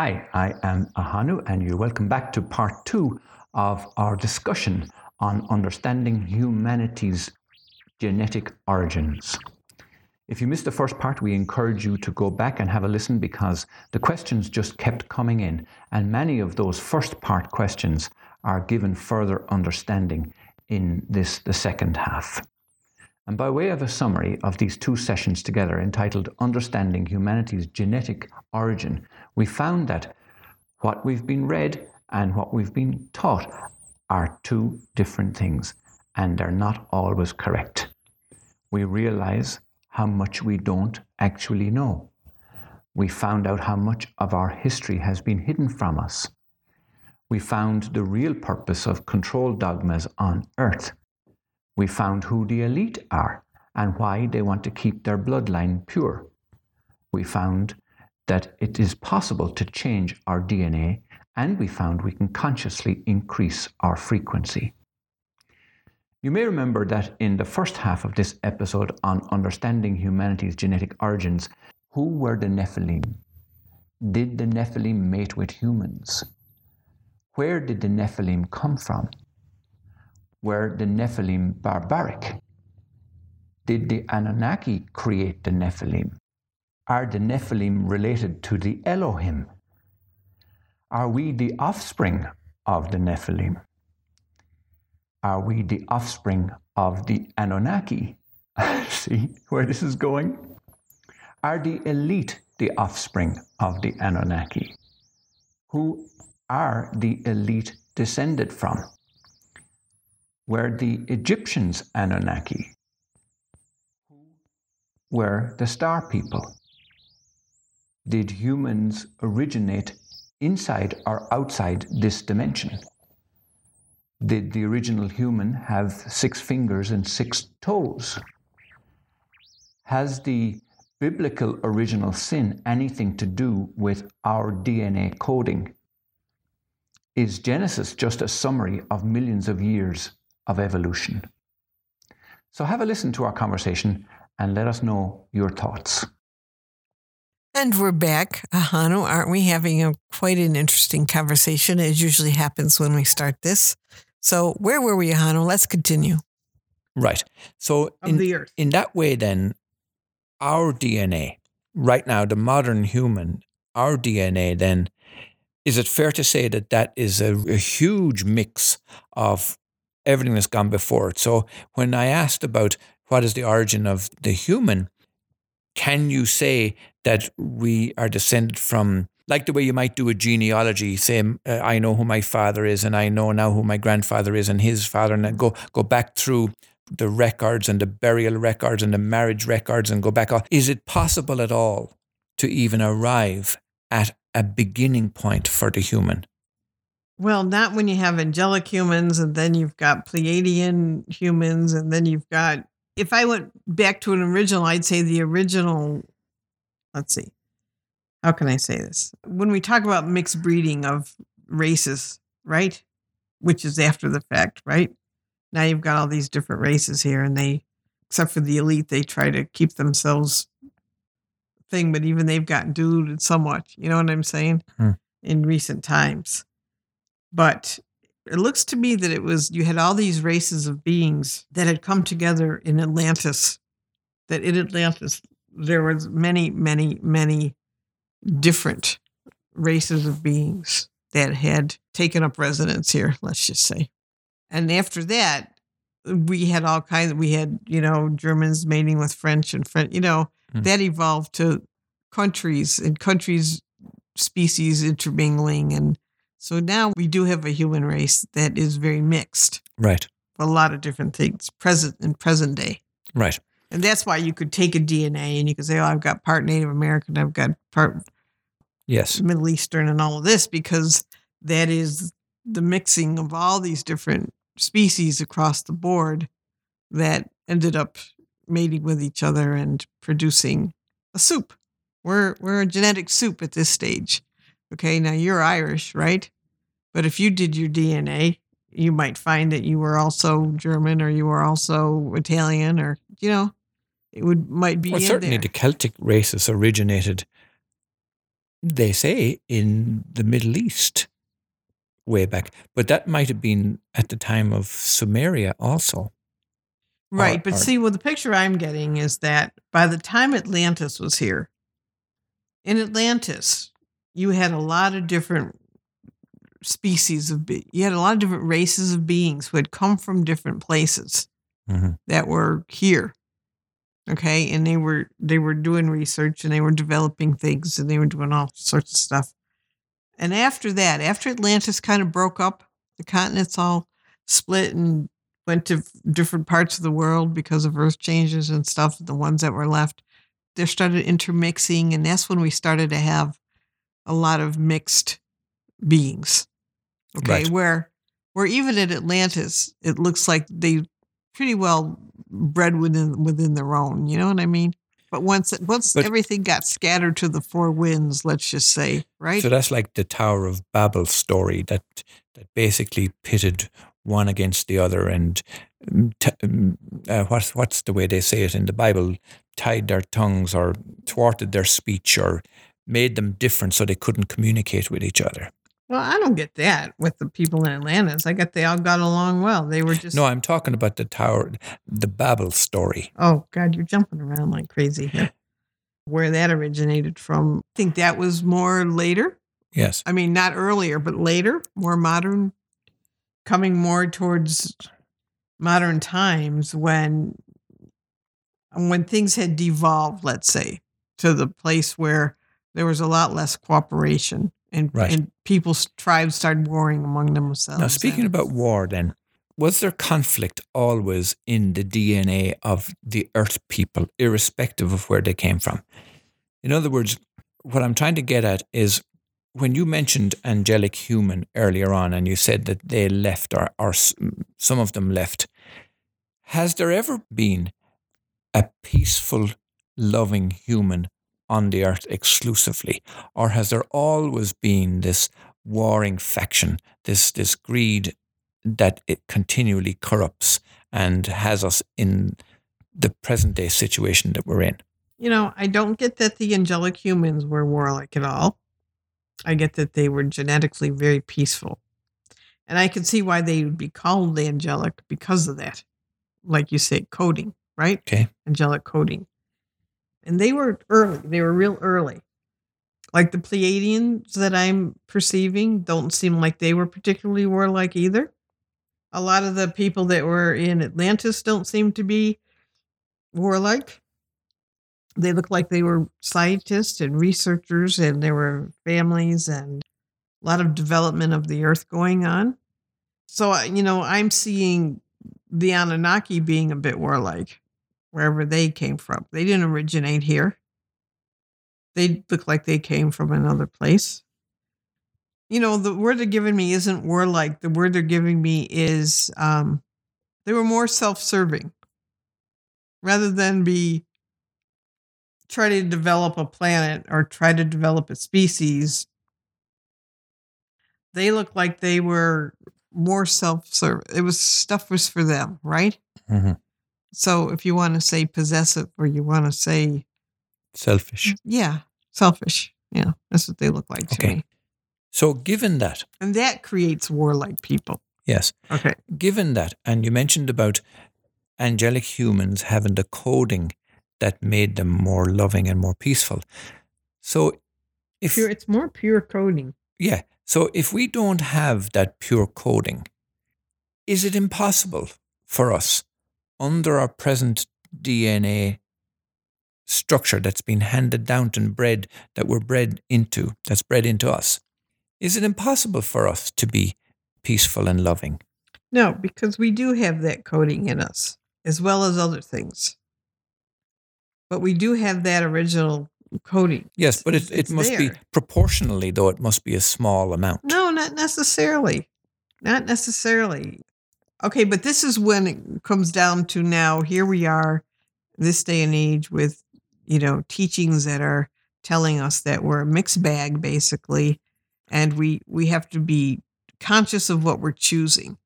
Hi, I am Ahanu, and you're welcome back to part two of our discussion on understanding humanity's genetic origins. If you missed the first part, we encourage you to go back and have a listen because the questions just kept coming in, and many of those first part questions are given further understanding in this, the second half. And by way of a summary of these two sessions together, entitled Understanding Humanity's Genetic Origin, we found that what we've been read and what we've been taught are two different things, and they're not always correct. We realize how much we don't actually know. We found out how much of our history has been hidden from us. We found the real purpose of control dogmas on earth we found who the elite are and why they want to keep their bloodline pure. We found that it is possible to change our DNA, and we found we can consciously increase our frequency. You may remember that in the first half of this episode on understanding humanity's genetic origins, who were the Nephilim? Did the Nephilim mate with humans? Where did the Nephilim come from? Were the Nephilim barbaric? Did the Anunnaki create the Nephilim? Are the Nephilim related to the Elohim? Are we the offspring of the Nephilim? Are we the offspring of the Anunnaki? See where this is going? Are the elite the offspring of the Anunnaki? Who are the elite descended from? Were the Egyptians Anunnaki, were the star people. Did humans originate inside or outside this dimension? Did the original human have six fingers and six toes? Has the biblical original sin anything to do with our DNA coding? Is Genesis just a summary of millions of years of evolution. So have a listen to our conversation and let us know your thoughts. And we're back, Ahanu. Aren't we having a quite an interesting conversation, as usually happens when we start this? So where were we, Ahanu? Let's continue. Right. So in, in that way, then, our DNA, right now, the modern human, our DNA, then, is it fair to say that that is a, a huge mix of everything that's gone before it. So when I asked about what is the origin of the human, can you say that we are descended from like the way you might do a genealogy, say, uh, I know who my father is, and I know now who my grandfather is, and his father, and go go back through the records and the burial records and the marriage records, and go back. Is it possible at all to even arrive at a beginning point for the human? Well, not when you have angelic humans and then you've got Pleiadian humans and then you've got if I went back to an original, I'd say the original let's see. How can I say this? When we talk about mixed breeding of races, right? Which is after the fact, right? Now you've got all these different races here and they except for the elite, they try to keep themselves thing, but even they've gotten diluted somewhat. You know what I'm saying? Hmm. In recent times. But it looks to me that it was you had all these races of beings that had come together in Atlantis. That in Atlantis there was many, many, many different races of beings that had taken up residence here, let's just say. And after that, we had all kinds we had, you know, Germans mating with French and French, you know, mm. that evolved to countries and countries species intermingling and so now we do have a human race that is very mixed. Right. A lot of different things present in present day. Right. And that's why you could take a DNA and you could say, oh, I've got part Native American, I've got part yes. Middle Eastern and all of this because that is the mixing of all these different species across the board that ended up mating with each other and producing a soup. We're we're a genetic soup at this stage. Okay, now you're Irish, right? But if you did your DNA, you might find that you were also German or you were also Italian or, you know, it would might be well, certainly there. the Celtic races originated they say, in the Middle East way back. But that might have been at the time of Sumeria also. Right. Or, but or, see, well, the picture I'm getting is that by the time Atlantis was here, in Atlantis, you had a lot of different species of be- you had a lot of different races of beings who had come from different places mm-hmm. that were here okay and they were they were doing research and they were developing things and they were doing all sorts of stuff and after that after atlantis kind of broke up the continents all split and went to different parts of the world because of earth changes and stuff the ones that were left they started intermixing and that's when we started to have a lot of mixed beings okay right. where where even at atlantis it looks like they pretty well bred within within their own. You know what I mean? But once once but, everything got scattered to the four winds, let's just say, right? So that's like the Tower of Babel story that that basically pitted one against the other, and mm, t- mm, uh, what's what's the way they say it in the Bible? Tied their tongues or thwarted their speech or made them different so they couldn't communicate with each other. Well, I don't get that with the people in Atlantis. I get they all got along well. They were just No, I'm talking about the tower the Babel story. Oh God, you're jumping around like crazy here. Where that originated from. I think that was more later. Yes. I mean not earlier, but later, more modern, coming more towards modern times when when things had devolved, let's say, to the place where there was a lot less cooperation and right. and people's tribes started warring among themselves. Now, speaking about war, then was there conflict always in the DNA of the Earth people, irrespective of where they came from? In other words, what I'm trying to get at is when you mentioned angelic human earlier on, and you said that they left, or, or some of them left, has there ever been a peaceful, loving human on the earth exclusively? Or has there always been this warring faction, this, this greed that it continually corrupts and has us in the present day situation that we're in? You know, I don't get that the angelic humans were warlike at all. I get that they were genetically very peaceful. And I can see why they would be called angelic because of that. Like you say, coding, right? Okay. Angelic coding and they were early. They were real early. Like the Pleiadians that I'm perceiving don't seem like they were particularly warlike either. A lot of the people that were in Atlantis don't seem to be warlike. They look like they were scientists and researchers, and there were families and a lot of development of the earth going on. So, you know, I'm seeing the Anunnaki being a bit warlike wherever they came from. They didn't originate here. They look like they came from another place. You know, the word they're giving me isn't warlike. The word they're giving me is um, they were more self serving rather than be try to develop a planet or try to develop a species. They look like they were more self serving. It was stuff was for them, right? Mm-hmm. So if you want to say possessive or you want to say selfish. Mm, yeah, selfish. Yeah, that's what they look like to okay. me. So given that. And that creates warlike people. Yes. Okay. Given that, and you mentioned about angelic humans having the coding that made them more loving and more peaceful. So if pure, it's more pure coding. Yeah. So if we don't have that pure coding, is it impossible for us under our present DNA structure that's been handed down and bred, that we're bred into, that's bred into us, is it impossible for us to be peaceful and loving? No, because we do have that coding in us, as well as other things. But we do have that original coding. Yes, but it, it must there. be proportionally, though, it must be a small amount. No, not necessarily. Not necessarily. Okay, but this is when it comes down to now. Here we are, this day and age, with you know teachings that are telling us that we're a mixed bag, basically, and we we have to be conscious of what we're choosing.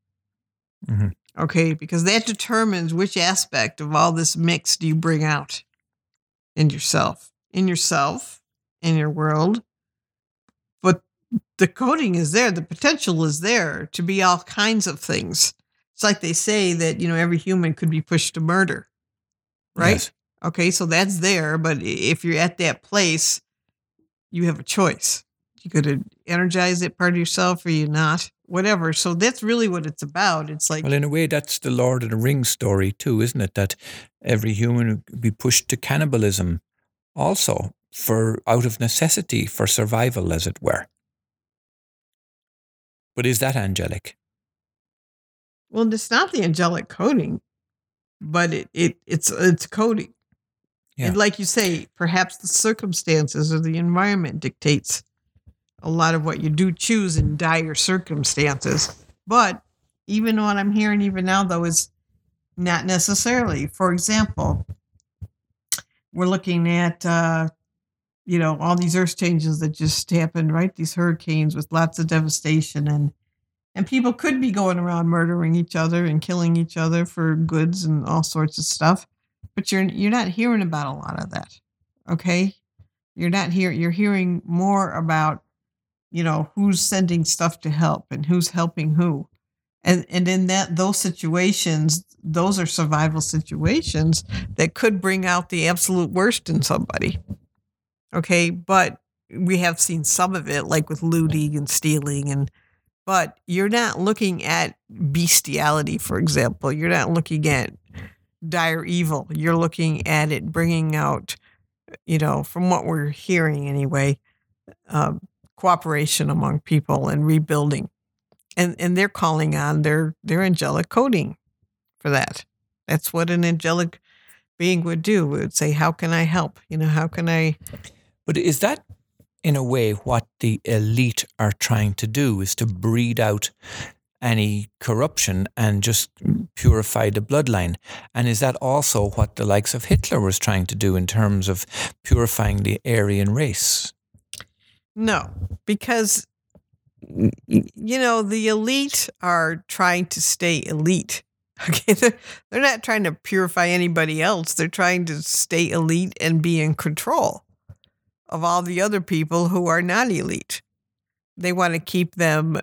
Mm-hmm. Okay, because that determines which aspect of all this mix do you bring out in yourself, in yourself, in your world, But the coding is there, the potential is there to be all kinds of things. It's like they say that, you know, every human could be pushed to murder, right? Yes. Okay, so that's there. But if you're at that place, you have a choice. You could energize that part of yourself or you not, whatever. So that's really what it's about. It's like. Well, in a way, that's the Lord of the Rings story, too, isn't it? That every human would be pushed to cannibalism also for out of necessity for survival, as it were. But is that angelic? Well, it's not the angelic coding, but it, it it's it's coding. Yeah. And like you say, perhaps the circumstances or the environment dictates a lot of what you do choose in dire circumstances. But even what I'm hearing even now though is not necessarily. For example, we're looking at uh, you know all these earth changes that just happened, right? These hurricanes with lots of devastation and and people could be going around murdering each other and killing each other for goods and all sorts of stuff but you're you're not hearing about a lot of that okay? You're not here you're hearing more about you know who's sending stuff to help and who's helping who. And and in that those situations those are survival situations that could bring out the absolute worst in somebody okay? But we have seen some of it like with looting and stealing and but you're not looking at bestiality for example you're not looking at dire evil. You're looking at it bringing out, you know, from what we're hearing anyway, uh, cooperation among people and rebuilding, and and they're calling on their their angelic coding for that. That's what an angelic being would do. It would say, "How can I help? You know, how can I?" But is that in a way what the elite are trying to do? Is to breed out any corruption and just purify the bloodline. And is that also what the likes of Hitler was trying to do in terms of purifying the Aryan race? No, because you know the elite are trying to stay elite. Okay, they're, they're not trying to purify anybody else. They're trying to stay elite and be in control of all the other people who are not elite. They want to keep them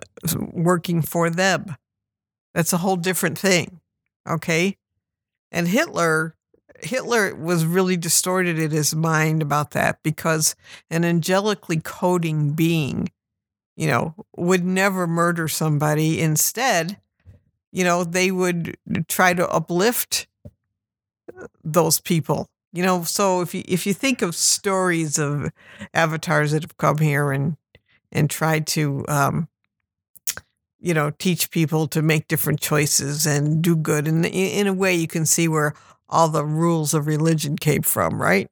working for them. That's a whole different thing. Okay. And Hitler, Hitler was really distorted in his mind about that because an angelically coding being, you know, would never murder somebody. Instead, you know, they would try to uplift uh, those people. You know, so if you if you think of stories of avatars that have come here and and tried to um, you know teach people to make different choices and do good and in a way you can see where all the rules of religion came from right?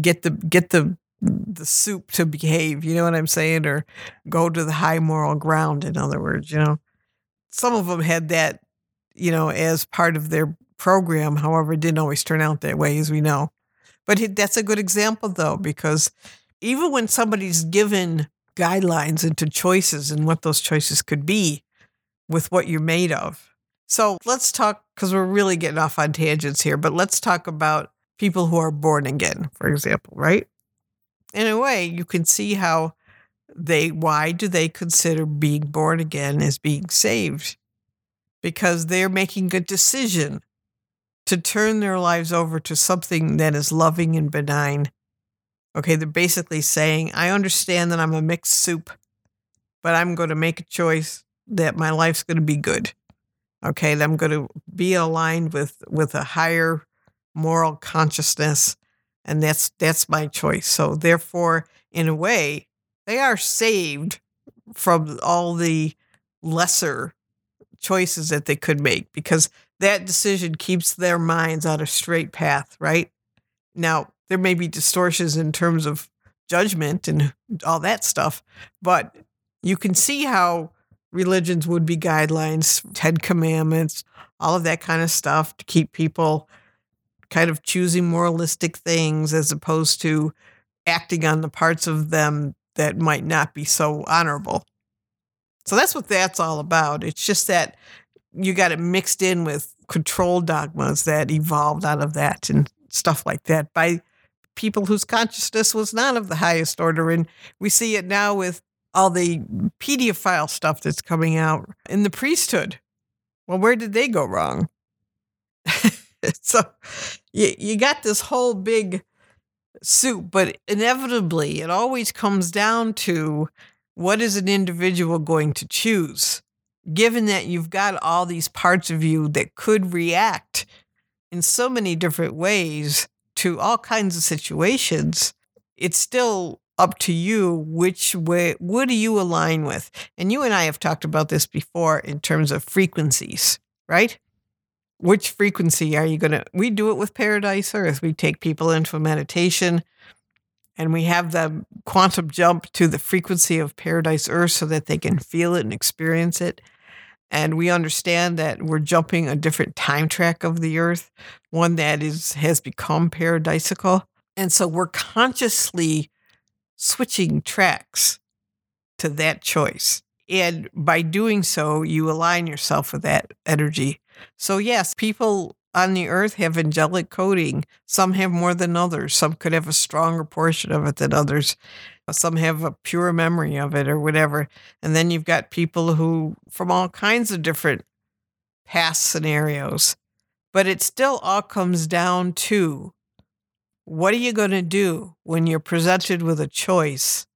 Get the get the the soup to behave you know what i'm saying? Or go to the high moral ground in other words you know? Some of them had that you know as part of their program however it didn't always turn out that way as we know but that's a good example though because even when somebody's given guidelines into choices and what those choices could be with what you're made of. So let's talk, because we're really getting off on tangents here, but let's talk about people who are born again, for example, right? In a way, you can see how they, why do they consider being born again as being saved? Because they're making a decision to turn their lives over to something that is loving and benign Okay, they're basically saying, I understand that I'm a mixed soup, but I'm going to make a choice that my life's going to be good. Okay, that I'm going to be aligned with with a higher moral consciousness, and that's that's my choice. So therefore, in a way, they are saved from all the lesser choices that they could make because that decision keeps their minds on a straight path, right? Now, there may be distortions in terms of judgment and all that stuff, but you can see how religions would be guidelines, Ten Commandments, all of that kind of stuff to keep people kind of choosing moralistic things as opposed to acting on the parts of them that might not be so honorable. So that's what that's all about. It's just that you got it mixed in with control dogmas that evolved out of that and stuff like that by people whose consciousness was not of the highest order. And we see it now with all the pedophile stuff that's coming out in the priesthood. Well, where did they go wrong? so you, you got this whole big soup, but inevitably it always comes down to what is an individual going to choose? Given that you've got all these parts of you that could react in so many different ways to all kinds of situations, it's still up to you which way what do you align with? And you and i have talked about this before in terms of frequencies right? Which frequency are you going to we do it with paradise earth. We take people into a meditation and we have the quantum jump to the frequency of paradise earth so that they can feel it and experience it and we understand that we're jumping a different time track of the earth one that is has become paradisical and so we're consciously switching tracks to that choice. And by doing so, you align yourself with that energy. So, yes, people on the earth have angelic coding. Some have more than others. Some could have a stronger portion of it than others. Some have a pure memory of it or whatever. And then you've got people who, from all kinds of different past scenarios. But it still all comes down to what are you going to do when you're presented with a choice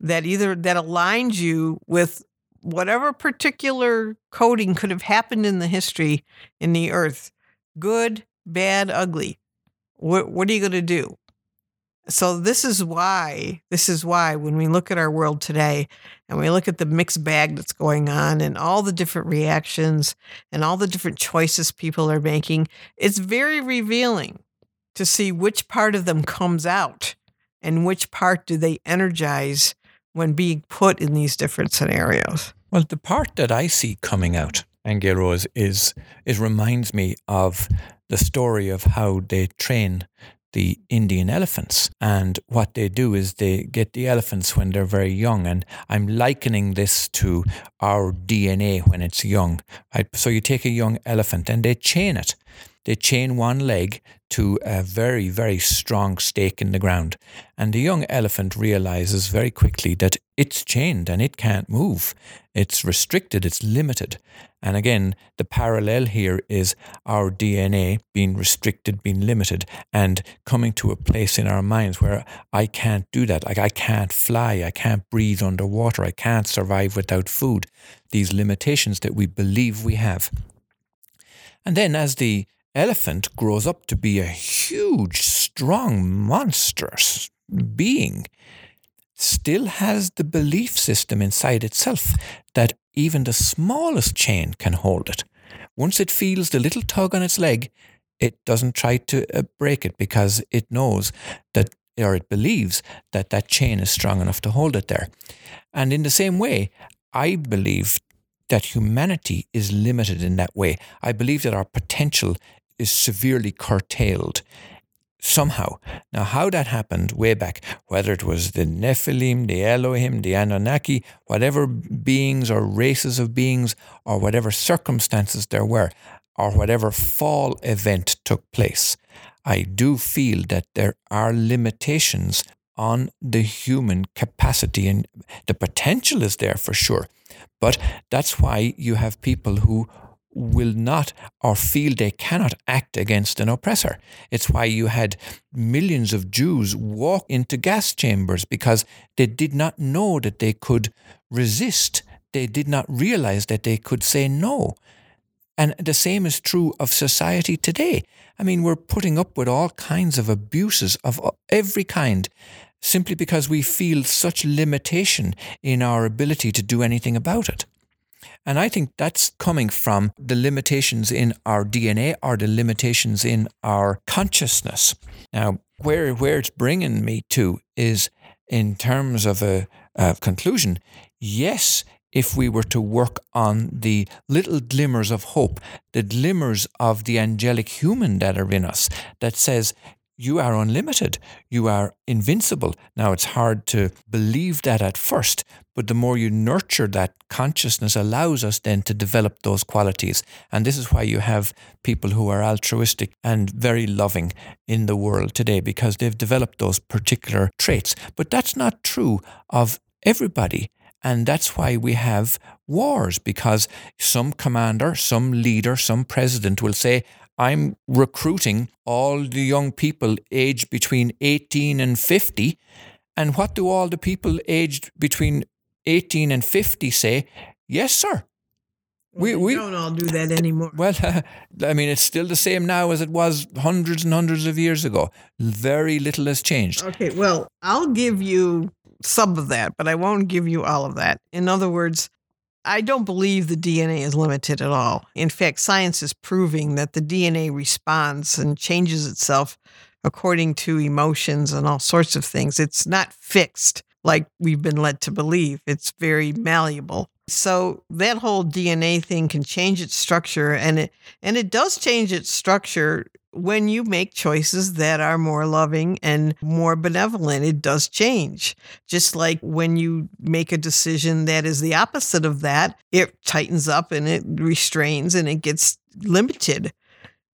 that either that aligns you with whatever particular coding could have happened in the history in the earth good bad ugly what, what are you going to do so this is why this is why when we look at our world today and we look at the mixed bag that's going on and all the different reactions and all the different choices people are making it's very revealing to see which part of them comes out and which part do they energize when being put in these different scenarios. Well, the part that I see coming out, Angel Rose, is reminds me of the story of how they train the Indian elephants. And what they do is they get the elephants when they're very young. And I'm likening this to our DNA when it's young. Right? So you take a young elephant and they chain it they chain one leg to a very, very strong stake in the ground. And the young elephant realizes very quickly that it's chained and it can't move. It's restricted, it's limited. And again, the parallel here is our DNA being restricted, being limited, and coming to a place in our minds where I can't do that. Like I can't fly, I can't breathe underwater, I can't survive without food. These limitations that we believe we have. And then as the elephant grows up to be a huge, strong, monstrous being, still has the belief system inside itself that even the smallest chain can hold it. Once it feels the little tug on its leg, it doesn't try to uh, break it because it knows that, or it believes that that chain is strong enough to hold it there. And in the same way, I believe that humanity is limited in that way. I believe that our potential is severely curtailed somehow. Now, how that happened way back, whether it was the Nephilim, the Elohim, the Anunnaki, whatever beings or races of beings, or whatever circumstances there were, or whatever fall event took place, I do feel that there are limitations on the human capacity, and the potential is there for sure. But that's why you have people who will not or feel they cannot act against an oppressor. It's why you had millions of Jews walk into gas chambers because they did not know that they could resist. They did not realize that they could say no. And the same is true of society today. I mean, we're putting up with all kinds of abuses of every kind simply because we feel such limitation in our ability to do anything about it. And I think that's coming from the limitations in our DNA or the limitations in our consciousness. Now, where, where it's bringing me to is in terms of a, a conclusion, yes, if we were to work on the little glimmers of hope, the glimmers of the angelic human that are in us, that says, you are unlimited. You are invincible. Now, it's hard to believe that at first, but the more you nurture that consciousness allows us then to develop those qualities. And this is why you have people who are altruistic and very loving in the world today because they've developed those particular traits. But that's not true of everybody. And that's why we have wars, because some commander, some leader, some president will say, I'm recruiting all the young people aged between 18 and 50. And what do all the people aged between 18 and 50 say? Yes, sir. we, we don't all do that anymore. Well, uh, I mean, it's still the same now as it was hundreds and hundreds of years ago. Very little has changed. Okay, well, I'll give you some of that, but I won't give you all of that. In other words, I don't believe the DNA is limited at all. In fact, science is proving that the DNA responds and changes itself according to emotions and all sorts of things. It's not fixed like we've been led to believe, it's very malleable. So that whole DNA thing can change its structure and it and it does change its structure when you make choices that are more loving and more benevolent, it does change. Just like when you make a decision that is the opposite of that, it tightens up and it restrains and it gets limited.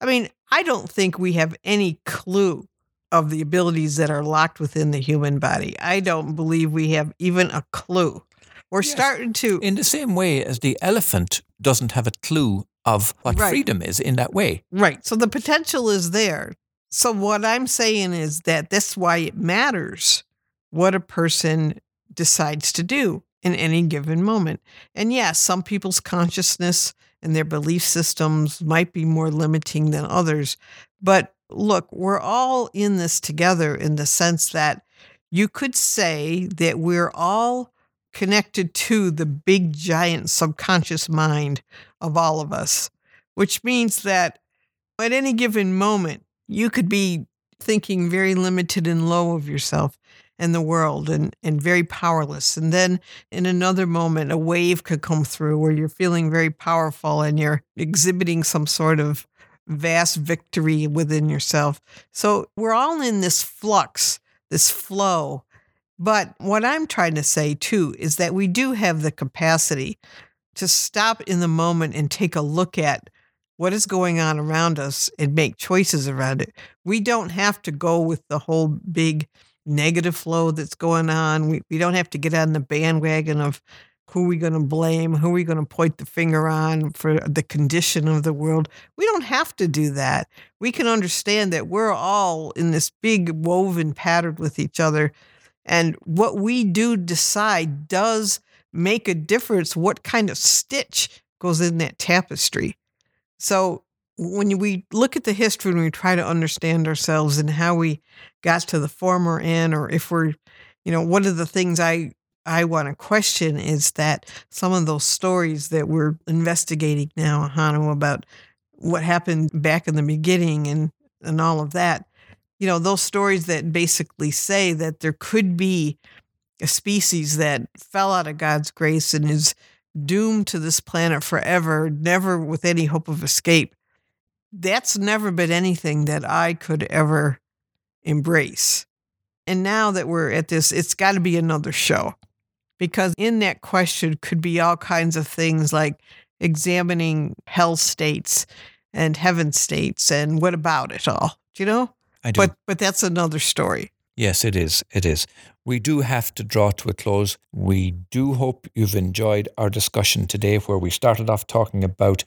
I mean, I don't think we have any clue of the abilities that are locked within the human body. I don't believe we have even a clue. We're yes. starting to. In the same way as the elephant doesn't have a clue of what right. freedom is in that way. Right. So the potential is there. So what I'm saying is that that's why it matters what a person decides to do in any given moment. And yes, some people's consciousness and their belief systems might be more limiting than others. But look, we're all in this together in the sense that you could say that we're all connected to the big giant subconscious mind of all of us, which means that at any given moment, you could be thinking very limited and low of yourself and the world and, and very powerless. And then in another moment, a wave could come through where you're feeling very powerful and you're exhibiting some sort of vast victory within yourself. So we're all in this flux, this flow but what I'm trying to say too is that we do have the capacity to stop in the moment and take a look at what is going on around us and make choices around it. We don't have to go with the whole big negative flow that's going on. We, we don't have to get on the bandwagon of who are we going to blame, who are we going to point the finger on for the condition of the world. We don't have to do that. We can understand that we're all in this big woven pattern with each other and what we do decide does make a difference what kind of stitch goes in that tapestry. So when we look at the history and we try to understand ourselves and how we got to the former end, or if we're, you know, one of the things I I want to question is that some of those stories that we're investigating now, Ahanu, about what happened back in the beginning and and all of that, you know, those stories that basically say that there could be a species that fell out of God's grace and is doomed to this planet forever, never with any hope of escape. That's never been anything that I could ever embrace. And now that we're at this, it's got to be another show because in that question could be all kinds of things like examining hell states and heaven states and what about it all, do you know? I do. But but that's another story. Yes, it is. It is. We do have to draw to a close. We do hope you've enjoyed our discussion today, where we started off talking about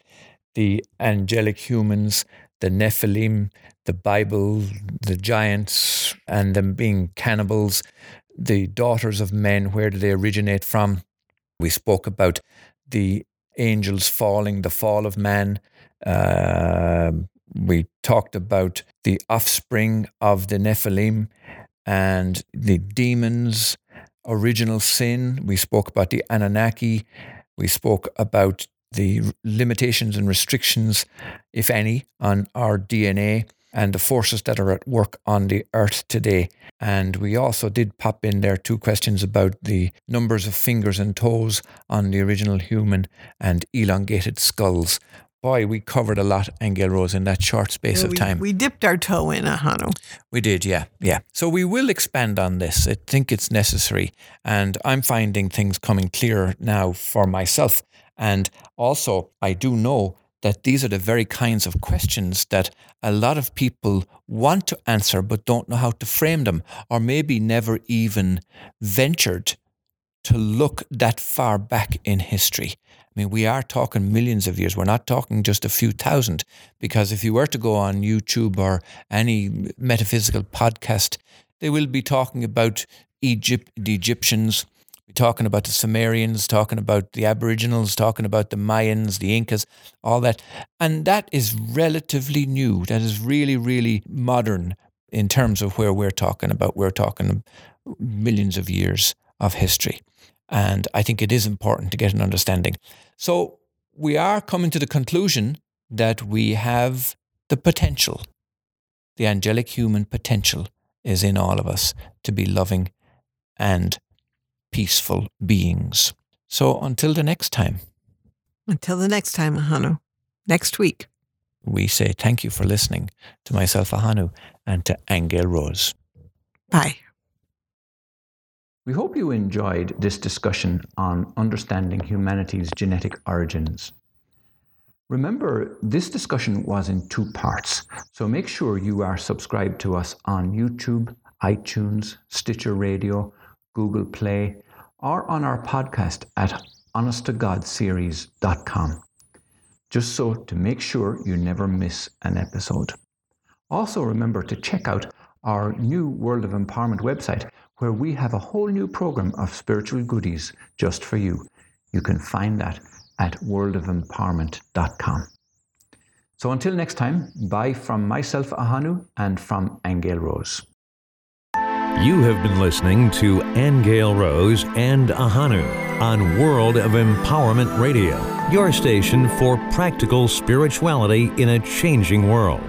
the angelic humans, the Nephilim, the Bible, the giants, and them being cannibals, the daughters of men, where do they originate from? We spoke about the angels falling, the fall of man, uh, we talked about the offspring of the Nephilim and the demons, original sin. We spoke about the Anunnaki. We spoke about the limitations and restrictions, if any, on our DNA and the forces that are at work on the earth today. And we also did pop in there two questions about the numbers of fingers and toes on the original human and elongated skulls boy, we covered a lot, Angel Rose, in that short space yeah, of we, time. We dipped our toe in Ahanu. We did, yeah, yeah. So we will expand on this. I think it's necessary. And I'm finding things coming clearer now for myself. And also, I do know that these are the very kinds of questions that a lot of people want to answer but don't know how to frame them, or maybe never even ventured to look that far back in history. I mean, we are talking millions of years. We're not talking just a few thousand. Because if you were to go on YouTube or any metaphysical podcast, they will be talking about Egypt, the Egyptians, talking about the Sumerians, talking about the Aboriginals, talking about the Mayans, the Incas, all that. And that is relatively new. That is really, really modern in terms of where we're talking about. We're talking millions of years of history. And I think it is important to get an understanding. So we are coming to the conclusion that we have the potential, the angelic human potential is in all of us to be loving and peaceful beings. So until the next time. Until the next time, Ahanu. Next week. We say thank you for listening to myself, Ahanu, and to Angel Rose. Bye. We hope you enjoyed this discussion on understanding humanity's genetic origins. Remember, this discussion was in two parts, so make sure you are subscribed to us on YouTube, iTunes, Stitcher Radio, Google Play, or on our podcast at honesttogodseries.com, just so to make sure you never miss an episode. Also, remember to check out our new World of Empowerment website where we have a whole new program of spiritual goodies just for you. You can find that at worldofempowerment.com. So until next time, bye from myself, Ahanu, and from Angel Rose. You have been listening to Angel Rose and Ahanu on World of Empowerment Radio, your station for practical spirituality in a changing world.